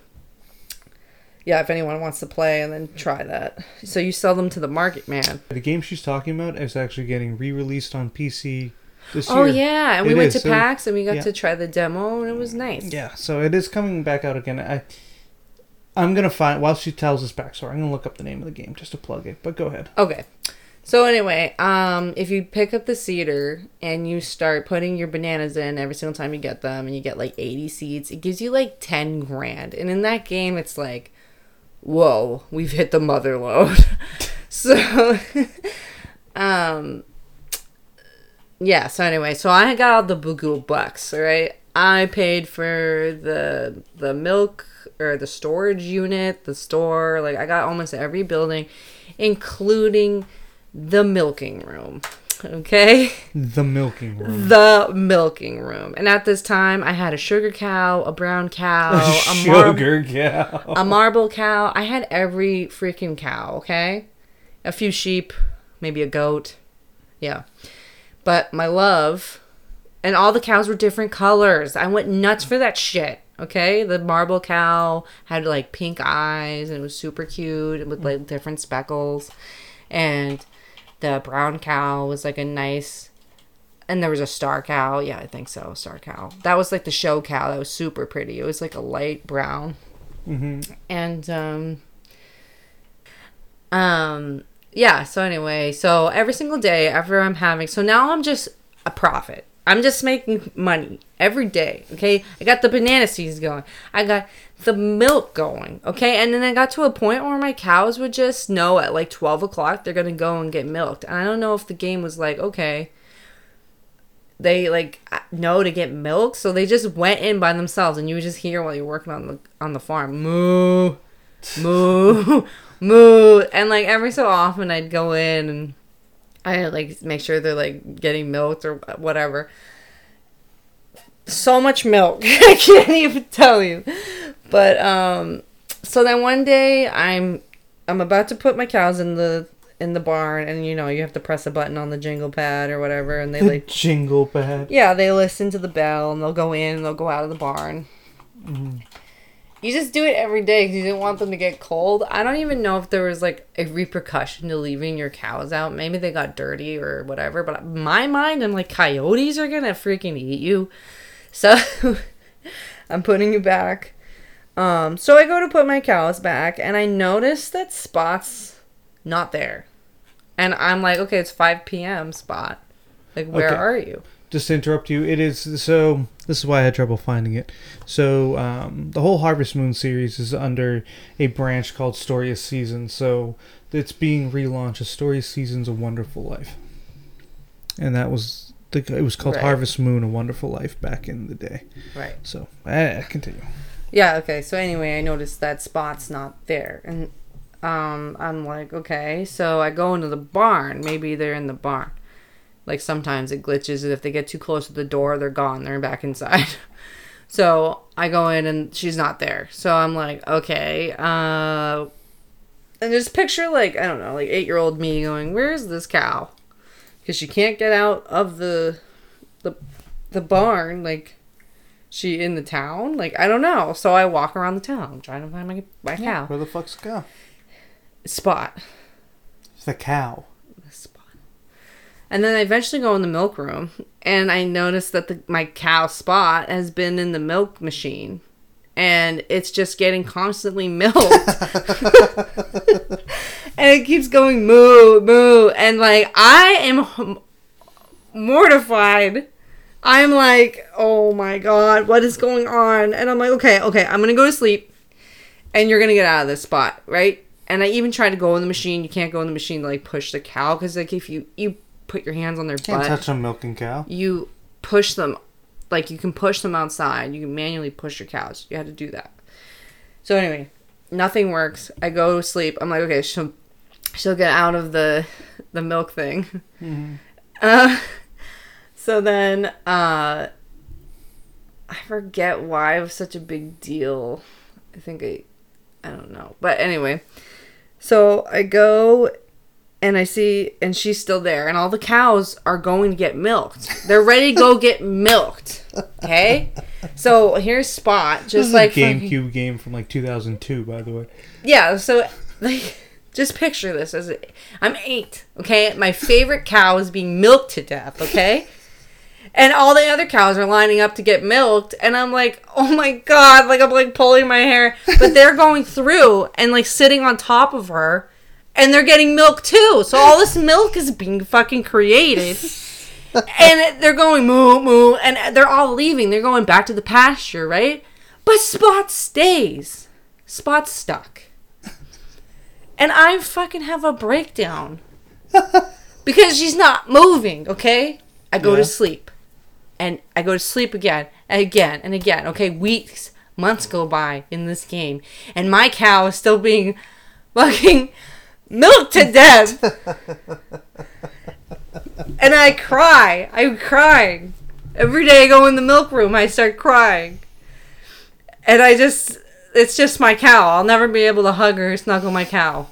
yeah, if anyone wants to play, and then try that. So you sell them to the market man. The game she's talking about is actually getting re-released on PC this year. Oh year. yeah, and we went is, to so- PAX and we got yeah. to try the demo, and it was nice. Yeah, so it is coming back out again. I, I'm gonna find while she tells us backstory. I'm gonna look up the name of the game just to plug it. But go ahead. Okay. So anyway, um, if you pick up the seeder and you start putting your bananas in every single time you get them, and you get like eighty seeds, it gives you like ten grand. And in that game, it's like, whoa, we've hit the mother load. (laughs) so, (laughs) um, yeah. So anyway, so I got all the Bugul bucks. Right, I paid for the the milk or the storage unit, the store. Like I got almost every building, including the milking room. Okay, The milking room. the milking room. And at this time, I had a sugar cow, a brown cow, (laughs) a mar- Sugar cow. a marble cow. I had every freaking cow, okay? A few sheep, maybe a goat. Yeah. But my love, and all the cows were different colors. I went nuts for that shit, okay? The marble cow had like pink eyes and it was super cute with like different speckles. And the brown cow was like a nice. And there was a star cow. Yeah, I think so. Star cow. That was like the show cow. That was super pretty. It was like a light brown hmm and um um yeah so anyway so every single day after i'm having so now i'm just a profit i'm just making money every day okay? I got the banana seeds going. I got the milk going okay? And then i got to a point where my cows would just know at like 12 o'clock they're gonna go and get milked. And i don't know if the game was like okay they like uh, know to get milk so they just went in by themselves and you would just hear while you're working on the on the farm moo moo (laughs) moo. And like every so often i'd go in and i like make sure they're like getting milked or whatever so much milk (laughs) i can't even tell you but um so then one day i'm i'm about to put my cows in the in the barn and you know you have to press a button on the jingle pad or whatever and they The like jingle pad. yeah, they listen to the bell and they'll go in and they'll go out of the barn. Mm-hmm. You just do it every day because you didn't want them to get cold. I don't even know if there was like a repercussion to leaving your cows out. Maybe they got dirty or whatever. But my mind, I'm like, coyotes are gonna freaking eat you. So (laughs) I'm putting you back. Um, so I go to put my cows back, and I notice that Spot's not there. And I'm like, okay, it's 5 p.m. Spot. Like, where Okay. are you? just to interrupt you, it is so. This is why I had trouble finding it. So um, the whole Harvest Moon series is under a branch called Story of Seasons. So it's being relaunched as Story of Seasons: A Wonderful Life, and that was the. It was called Right. Harvest Moon: A Wonderful Life back in the day. Right. So I continue. Yeah, okay. So anyway, I noticed that spot's not there. And um I'm like, okay. So I go into the barn. Maybe they're in the barn. Like sometimes it glitches and if they get too close to the door, they're gone. They're back inside. (laughs) so I go in and she's not there. So I'm like, okay. Uh and just picture like, I don't know, like 8-year-old me going, "Where's this cow?" Cuz she can't get out of the the the barn like she in the town? Like I don't know. So I walk around the town trying to find my my cow. Where the fuck's the cow? Spot. The cow. And then I eventually go in the milk room and I notice that the, my cow Spot has been in the milk machine and it's just getting constantly (laughs) milked. (laughs) and it keeps going moo moo and like I am mortified. I'm like, "Oh my god, what is going on?" And I'm like, "Okay, okay, I'm going to go to sleep and you're going to get out of this spot, right?" And I even tried to go in the machine. You can't go in the machine to like push the cow cuz like if you you put your hands on their Can't butt, touch a milking cow. you push them like you can push them outside. You can manually push your cows. You had to do that. So anyway nothing works. I go to sleep. I'm like okay she'll she'll get out of the the milk thing. (laughs) Uh so then uh i forget why it was such a big deal. I think i i don't know. But anyway so i go and I see, and she's still there, and all the cows are going to get milked. They're ready to go (laughs) get milked. Okay, so here's Spot, This just is like a GameCube game from like 2002, by the way. yeah. So like, just picture this as I'm eight. Okay, my favorite cow is being milked to death. Okay. And all the other cows are lining up to get milked, and I'm like, oh my god, like I'm like pulling my hair, but they're going through and like sitting on top of her, and they're getting milk too. So all this milk is being fucking created, (laughs) and they're going moo moo, and they're all leaving. They're going back to the pasture, right? But Spot stays. Spot's stuck, and I fucking have a breakdown (laughs) because she's not moving. Okay, I go Yeah. to sleep, and I go to sleep again and again and again. Okay, weeks, months go by in this game, and my cow is still being fucking milked to death. and I cry. I'm crying. Every day I go in the milk room, I start crying. And I just, it's just my cow. I'll never be able to hug her, snuggle my cow.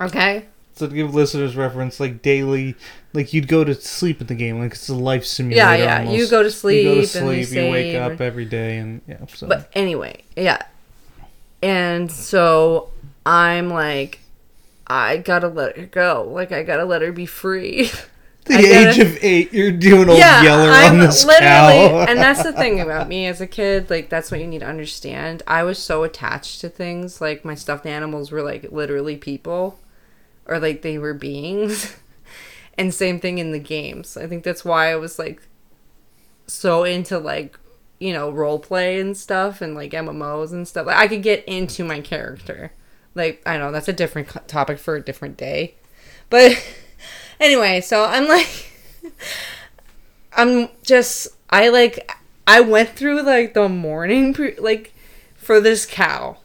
Okay? So to give listeners reference, like daily, like you'd go to sleep in the game, like it's a life simulator. Yeah, yeah. almost. You go to sleep, You go to and sleep. you, You, wake up every day, and yeah. So But anyway, yeah. And so I'm like, I gotta let her go. Like, I gotta let her be free. (laughs) the I gotta- age of eight, you're doing old yeah, yeller I'm on this literally, cow. (laughs) and that's the thing about me as a kid. Like, that's what you need to understand. I was so attached to things. Like, my stuffed animals were like literally people, or like they were beings. (laughs) and same thing in the games. I think that's why I was like so into like you know role play and stuff and like MMOs and stuff. Like, I could get into my character. Like I know that's a different topic for a different day, but (laughs) anyway, so I'm like. (laughs) I'm just I like I went through like the morning pre- like for this cow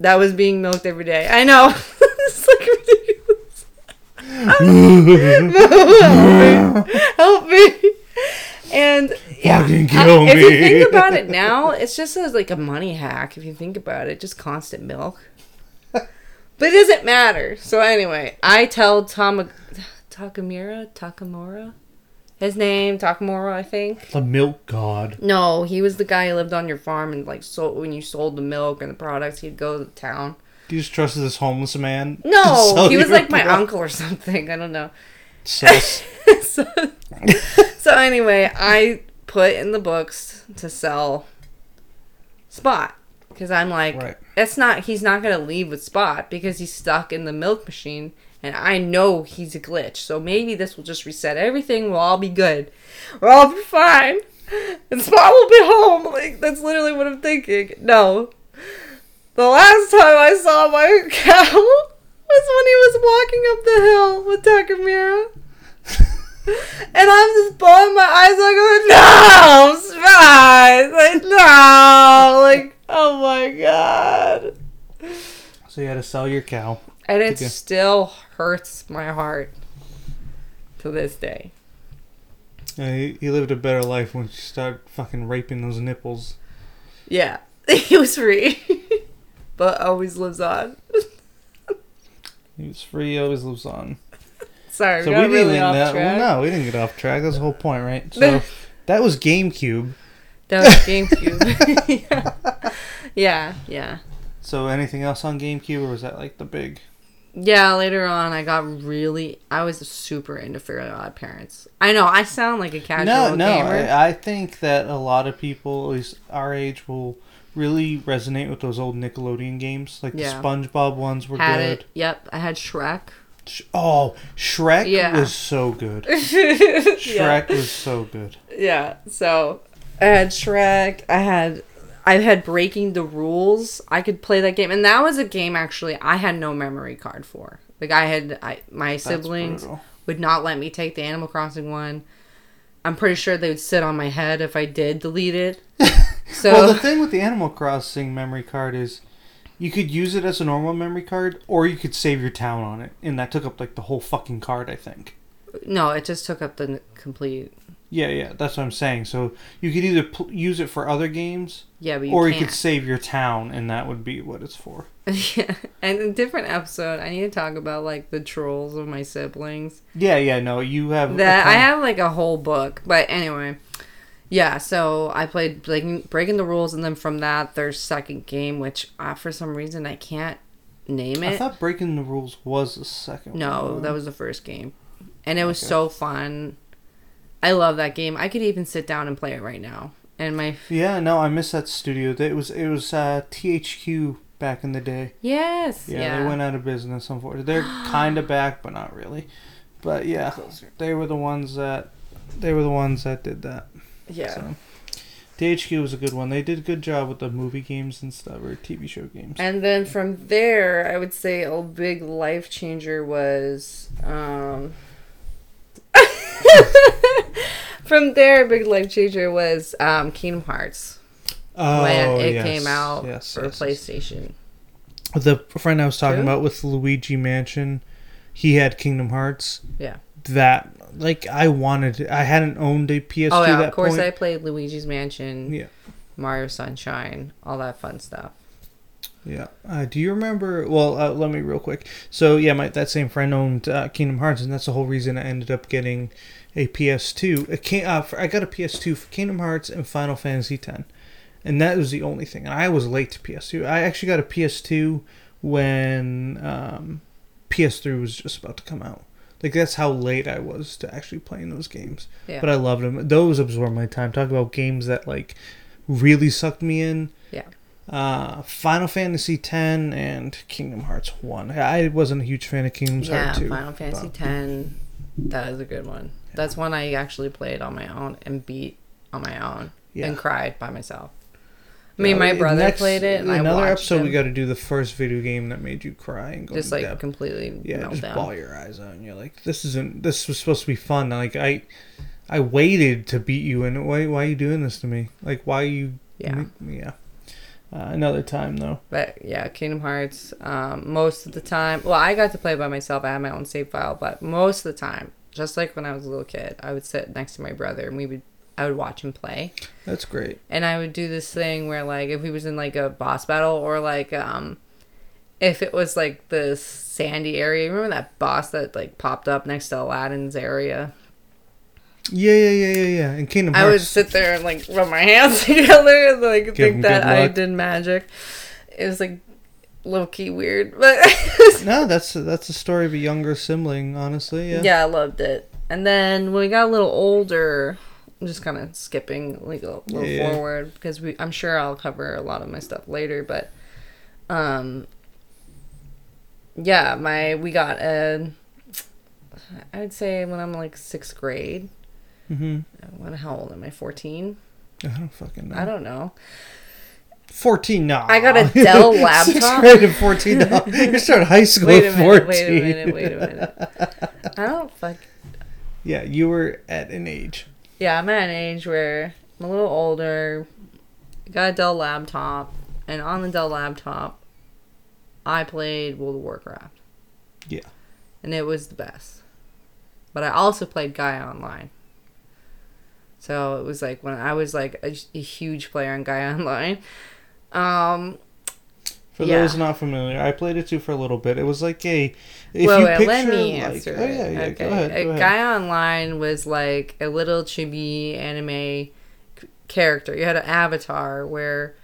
that was being milked every day. I know. (laughs) it's like ridiculous. Help me. Help me. And yeah, Fucking I- kill if you think about it now, it's just as like a money hack. If you think about it, just constant milk. But it doesn't matter. So anyway, I tell Tom Takamura Takamura, his name Takamura, I think. the milk god. No, he was the guy who lived on your farm and like sold when you sold the milk and the products, he'd go to the town. Do you just trust this homeless man? (laughs) No, he was like my product? uncle or something. I don't know. Sus. (laughs) so, so anyway, I put in the books to sell Spot because I'm like, Right. that's not. He's not gonna leave with Spot because he's stuck in the milk machine, and I know he's a glitch. So maybe this will just reset everything. We'll all be good. We'll all be fine. And Spot will be home. Like that's literally what I'm thinking. No, the last time I saw my cow was when he was walking up the hill with Takamira. (laughs) And I'm just bawling my eyes out going, no, Spot! Like, no! Like, oh my god. So you had to sell your cow. And it Okay. still hurts my heart to this day. Uh, he, he lived a better life when she started fucking raping those nipples. Yeah, (laughs) he was free. (laughs) but always lives on. He was free, always lives on. Sorry, So we got we really didn't. off uh, track. well, no, we didn't get off track. That's the whole point, right? (laughs) So that was GameCube. That was GameCube. (laughs) yeah. yeah, yeah. So anything else on GameCube, or was that like the big? Yeah, later on, I got really. I was super into Fairly Odd Parents. I know, I sound like a casual no, no. I, I think that a lot of people, at least our age, will really resonate with those old Nickelodeon games. Like Yeah. the SpongeBob ones were had good. it. Yep, I had Shrek. Oh, Shrek Yeah. was so good. (laughs) yeah. Shrek was so good. Yeah. So I had Shrek. I had I had Breaking the Rules. I could play that game, and that was a game actually I had no memory card for. Like I had I my siblings brutal. would not let me take the Animal Crossing one. I'm pretty sure they would sit on my head if I did delete it. (laughs) So well, the thing with the Animal Crossing memory card is you could use it as a normal memory card, or you could save your town on it, and that took up like the whole fucking card. I think. no, it just took up the complete. Yeah, yeah, that's what I'm saying. So you could either pl- use it for other games, Yeah, but you or you can't. could save your town, and that would be what it's for. (laughs) yeah, and a different episode. I need to talk about like the trolls of my siblings. Yeah, yeah, no, you have That I have like a whole book, but anyway, yeah. So I played breaking breaking the rules, and then from that, their second game, which uh, for some reason I can't name I it. thought breaking the rules was the second. no, one. that was the first game, and it was Okay. so fun. I love that game. I could even sit down and play it right now. And my Yeah, no, I miss that studio. It was it was uh, THQ back in the day. yes, Yeah, yeah, they went out of business. Unfortunately, they're (gasps) kind of back, but not really. But yeah, they were the ones that they were the ones that did that. yeah. So. THQ was a good one. They did a good job with the movie games and stuff, or TV show games. And then from there, I would say a big life changer was. Um, (laughs) (laughs) (laughs) from there, a big life changer was um, Kingdom Hearts oh, when it yes, came out yes, for yes. PlayStation. The friend I was talking about with Luigi Mansion, he had Kingdom Hearts. Yeah. That like I wanted. I hadn't owned a PS2 Oh yeah, of course point. I played Luigi's Mansion, Yeah. Mario Sunshine, all that fun stuff. Yeah. Uh, do you remember? Well, uh, let me real quick. So yeah, my that same friend owned uh, Kingdom Hearts, and that's the whole reason I ended up getting a PS2. It came, uh, for, I got a PS2 for Kingdom Hearts and Final Fantasy X, and that was the only thing. And I was late to PS2. I actually got a PS2 when um, PS3 was just about to come out. Like that's how late I was to actually playing those games. Yeah. But I loved them. Those absorbed my time. Talk about games that like really sucked me in. Yeah. Uh, Final Fantasy X and Kingdom Hearts One. I wasn't a huge fan of Kingdom yeah, Hearts Two. Final Fantasy X. That is a good one. That's one I actually played on my own and beat on my own Yeah. and cried by myself. I mean, Yeah, my brother next- played it, and another episode we got to do the first video game that made you cry and go just like depth. completely yeah, just down. bawl your eyes out, and you're like, "This isn't. This was supposed to be fun." Like I, I waited to beat you, and why? Why are you doing this to me? Like why you? Yeah. yeah. Uh, another time though. But yeah, Kingdom Hearts. Um, most of the time, well, I got to play by myself. I had my own save file, but most of the time, just like when I was a little kid, I would sit next to my brother and we would. I would watch him play, That's great. and I would do this thing where, like, if he was in like a boss battle or like, um, if it was like the sandy area. Remember that boss that like popped up next to Aladdin's area? Yeah, yeah, yeah, yeah, yeah. And Kingdom Hearts. I would sit there and like rub my (laughs) hands together and like Give think that I did magic. It was like low key weird, but (laughs) no, that's that's the story of a younger sibling. Honestly, yeah. yeah. I loved it. And then when we got a little older, I'm just kind of skipping like a little Yeah. forward because we I'm sure I'll cover a lot of my stuff later, but um yeah, my we got a I would say when I'm like sixth grade. Mm-hmm. When how old am I? Fourteen? I don't fucking know. I don't know. 14 no. I got a (laughs) Dell Sixth laptop. grade at 14 no. (laughs) You started high school Wait a at minute. 14. Wait a minute. Wait a minute. (laughs) I don't fuck. Yeah, you were at an age. Yeah, I'm at an age where I'm a little older. Got a Dell laptop, and on the Dell laptop, I played World of Warcraft. Yeah. and it was the best. But I also played Gaia Online. So it was like when I was like a, a huge player on Gaia (laughs) Online. Um, For Yeah. those not familiar, I played it too for a little bit. It was like a. If well, you wait, picture, let me like, answer. Oh, yeah, yeah. it. Go ahead. Uh, Go ahead. Gaia Online was like a little chibi anime c- character. You had an avatar where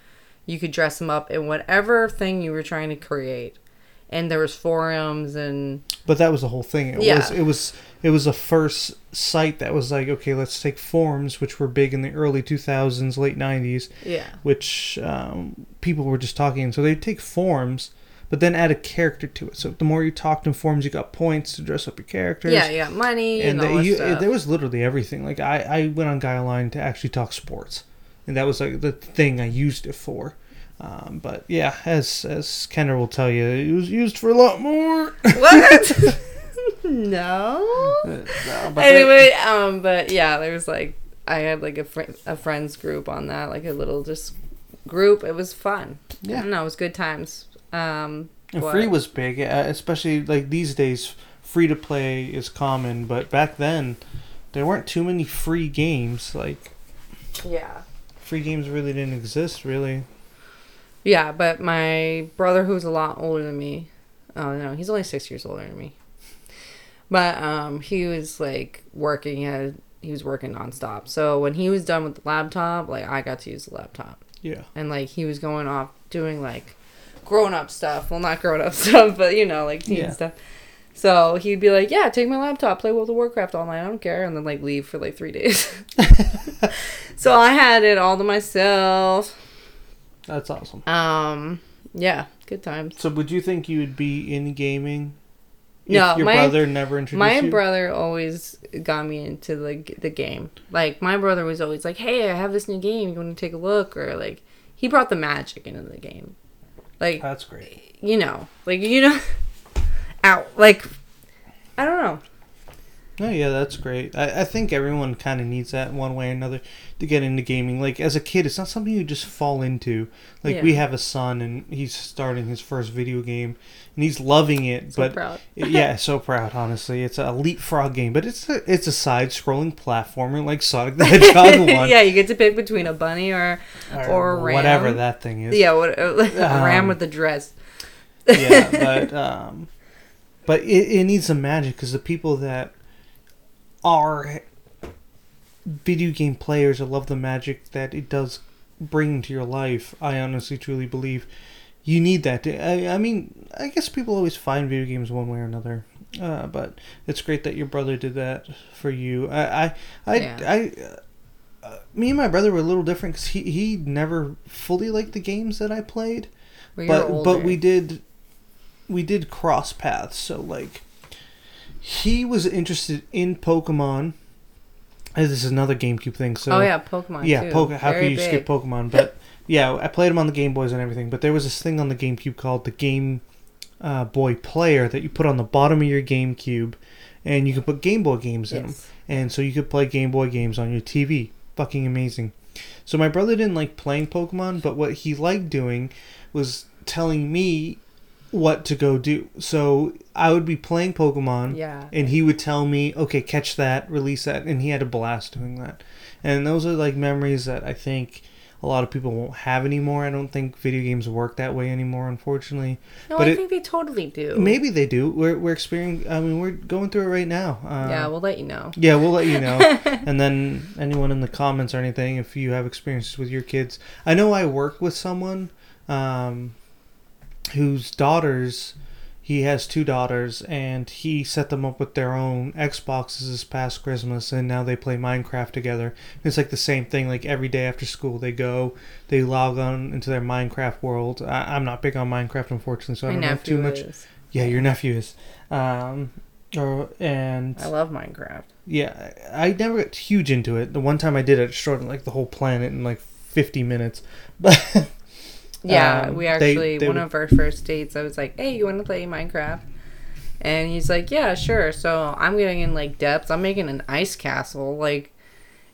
you could dress him up in whatever thing you were trying to create. And there was forums and But that was the whole thing. It Yeah. was it was it was a first site that was like, okay, let's take forums, which were big in the early two thousands, late nineties, yeah. which um, people were just talking. So they'd take forums, but then add a character to it. So the more you talked in forums, you got points to dress up your characters. Yeah, you got money and, and the, you, there was literally everything. Like I, I went on Gaia Online to actually talk sports, and that was like the thing I used it for. Um, but yeah, as as Kendra will tell you, it was used for a lot more. what? (laughs) no. No, but anyway, um, but yeah, there was like I had like a fr- a friends group on that, like a little just group. It was fun. Yeah. no, it was good times. Um, And free was big, uh, especially like these days. Free to play is common, but back then there weren't too many free games. Like yeah, free games really didn't exist, really. Yeah. But my brother, who's a lot older than me, oh no, he's only six years older than me. But um, he was like working. He, had, he was working nonstop. So when he was done with the laptop, like I got to use the laptop. Yeah. and like he was going off doing like grown up stuff. Well, not grown up (laughs) stuff, but you know, like teen Yeah. stuff. So he'd be like, "Yeah, take my laptop, play World of Warcraft all night. I don't care," and then like leave for like three days. (laughs) so I had it all to myself. That's awesome. Um, yeah, good times. So, would you think you would be in gaming? If No, your my- brother never introduced My you. brother always got me into the the game. Like my brother was always like, "Hey, I have this new game. You want to take a look?" Or like he brought the magic into the game. Like That's great. you know, like you know, (laughs) out like I don't know. No, yeah, that's great. I, I think everyone kind of needs that one way or another to get into gaming. Like as a kid, it's not something you just fall into. Like Yeah. we have a son, and he's starting his first video game, and he's loving it. So but proud. yeah, so proud. Honestly, it's a leapfrog game, but it's a it's a side-scrolling platformer like Sonic the Hedgehog (laughs) one, yeah, you get to pick between a bunny or or a ram. whatever that thing is. yeah, what (laughs) a ram Um, with the dress. yeah, but (laughs) um, but it, it needs some magic because the people that are video game players or love the magic that it does bring to your life. I honestly, truly believe you need that. I, I mean, I guess people always find video games one way or another. Uh, but it's great that your brother did that for you. I, I, I, Yeah. I uh, me and my brother were a little different because he, he never fully liked the games that I played Well, but but we did we did cross paths so like he was interested in pokemon and this is another gamecube thing so oh yeah, Pokemon. yeah too. Poke- how can you skip pokemon but yeah i played them on the game boys and everything but there was this thing on the gamecube called the game uh, boy player that you put on the bottom of your gamecube and you could put game boy games in them and so you could play Game Boy games on your TV. Fucking amazing. So my brother didn't like playing Pokemon, but what he liked doing was telling me what to go do. So I would be playing Pokemon, Yeah. and he would tell me, "Okay, catch that, release that," and he had a blast doing that. And those are like memories that I think a lot of people won't have anymore. I don't think video games work that way anymore, unfortunately. No, but I it- think they totally do. Maybe they do. We're we're experiencing. I mean, we're going through it right now. Uh, Yeah, we'll let you know. yeah, we'll let you know. (laughs) and then anyone in the comments or anything, if you have experiences with your kids. I know I work with someone um, whose daughters he has two daughters, and he set them up with their own Xboxes this past Christmas, and now they play Minecraft together. It's like the same thing. Like every day after school, they go, they log on into their Minecraft world. I, I'm not big on Minecraft, unfortunately, so I don't know nephew too much. is. Yeah, your nephew is. Um, or, and I love Minecraft. yeah, I never got huge into it. The one time I did, it, I destroyed like the whole planet in like 50 minutes. (laughs) But Yeah, Um, we actually they one would- of our first dates. I was like, "Hey, you want to play Minecraft?" And he's like, "Yeah, sure." So I'm getting in like depths. I'm making an ice castle, like,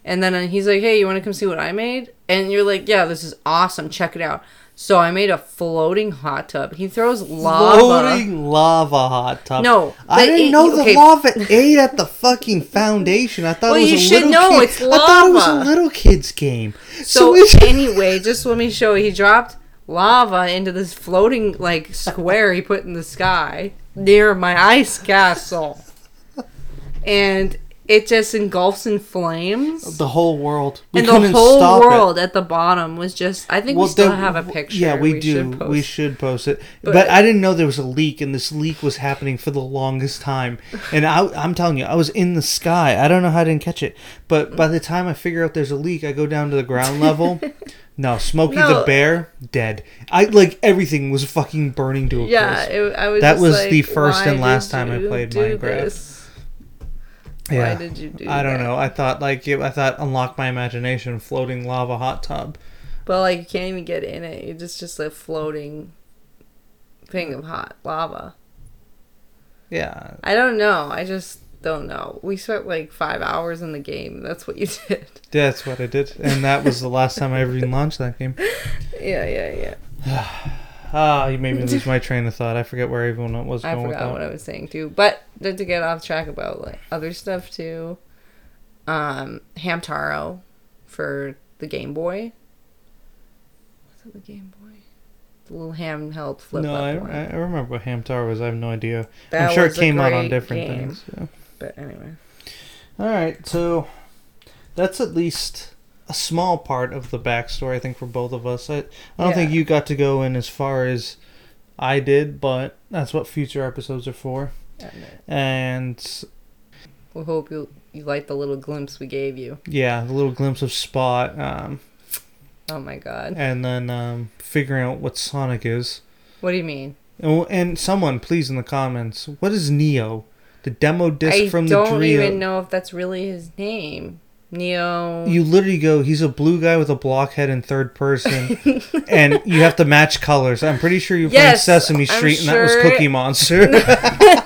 and then uh, he's like, "Hey, you want to come see what I made?" And you're like, "Yeah, this is awesome. Check it out." So I made a floating hot tub. He throws lava. floating lava hot tub. No, I didn't it- know the okay. lava ate at the fucking foundation. I thought Well, it was you a should little know, kid- I thought it was a little kid's game. So (laughs) it's- anyway, just let me show you. He dropped lava into this floating like square he put in the sky near my ice castle, and it just engulfs in flames. the whole world. We and the whole stop it. world at the bottom was just. I think we still then- have a picture. Yeah, we, do. should we should post it. But, But- I didn't know there was a leak, and this leak was happening for the longest time. And I, I'm telling you, I was in the sky. I don't know how I didn't catch it. But by the time I figure out there's a leak, I go down to the ground level. (laughs) no, Smokey the bear dead. I like everything was fucking burning to a Yeah, crisp. it, I was. That was like, the first and last time I played Minecraft. this? Yeah. Why did you do? I don't that? know. I thought like it, I thought unlock my imagination, floating lava hot tub. But like you can't even get in it. It's just just a floating thing of hot lava. Yeah, I don't know. I just don't know. We spent like five hours in the game. That's what you (laughs) did. Yeah, that's what I did, and that was the last time I ever even launched that game. (laughs) yeah, yeah, yeah. (sighs) Ah, you made me lose my train of thought. I forget where everyone was I going with I forgot what I was saying too. But to get off track about like other stuff too, um, Hamtaro for the Game Boy. What's it? The Game Boy. The little handheld flip no, I. I remember what Hamtaro was. I have no idea. That I'm sure it came out on different game. things. Yeah. But anyway. All right, so that's at least a small part of the backstory. I think for both of us. I, I don't think you got to go in as far as I did, but that's what future episodes are for. And, And we hope you you like the little glimpse we gave you. yeah, the little glimpse of Spot, um, Oh my god. and then um, figuring out what Sonic is. What do you mean? And, and someone, please, in the comments, what is Neo? The demo disc I from the dream. I don't even know if that's really his name. Neo. You literally go, he's a blue guy with a blockhead in third person, (laughs) and you have to match colors. I'm pretty sure you're Yes, playing Sesame Street, and that was Cookie Monster. (laughs)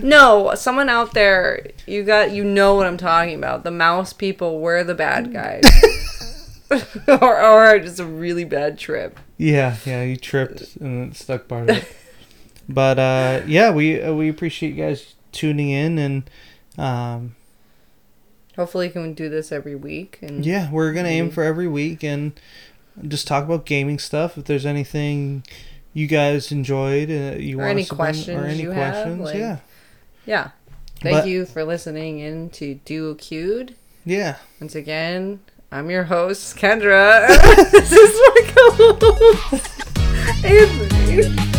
(laughs) no, someone out there, you got you know what I'm talking about. The mouse people were the bad guys. or or just a really bad trip. yeah, yeah, you tripped and it stuck part of it. But uh, yeah, we uh, we appreciate you guys tuning in, and um, Hopefully, we can do this every week. And yeah, we're gonna aim for every week and just talk about gaming stuff. If there's anything you guys enjoyed, uh, you Or want any to questions or any you have, questions, like- yeah, yeah. Thank But- you for listening in to Duo Cued. yeah. Once again, I'm your host, Kendra. (laughs) (laughs) this is my co-host, Anthony.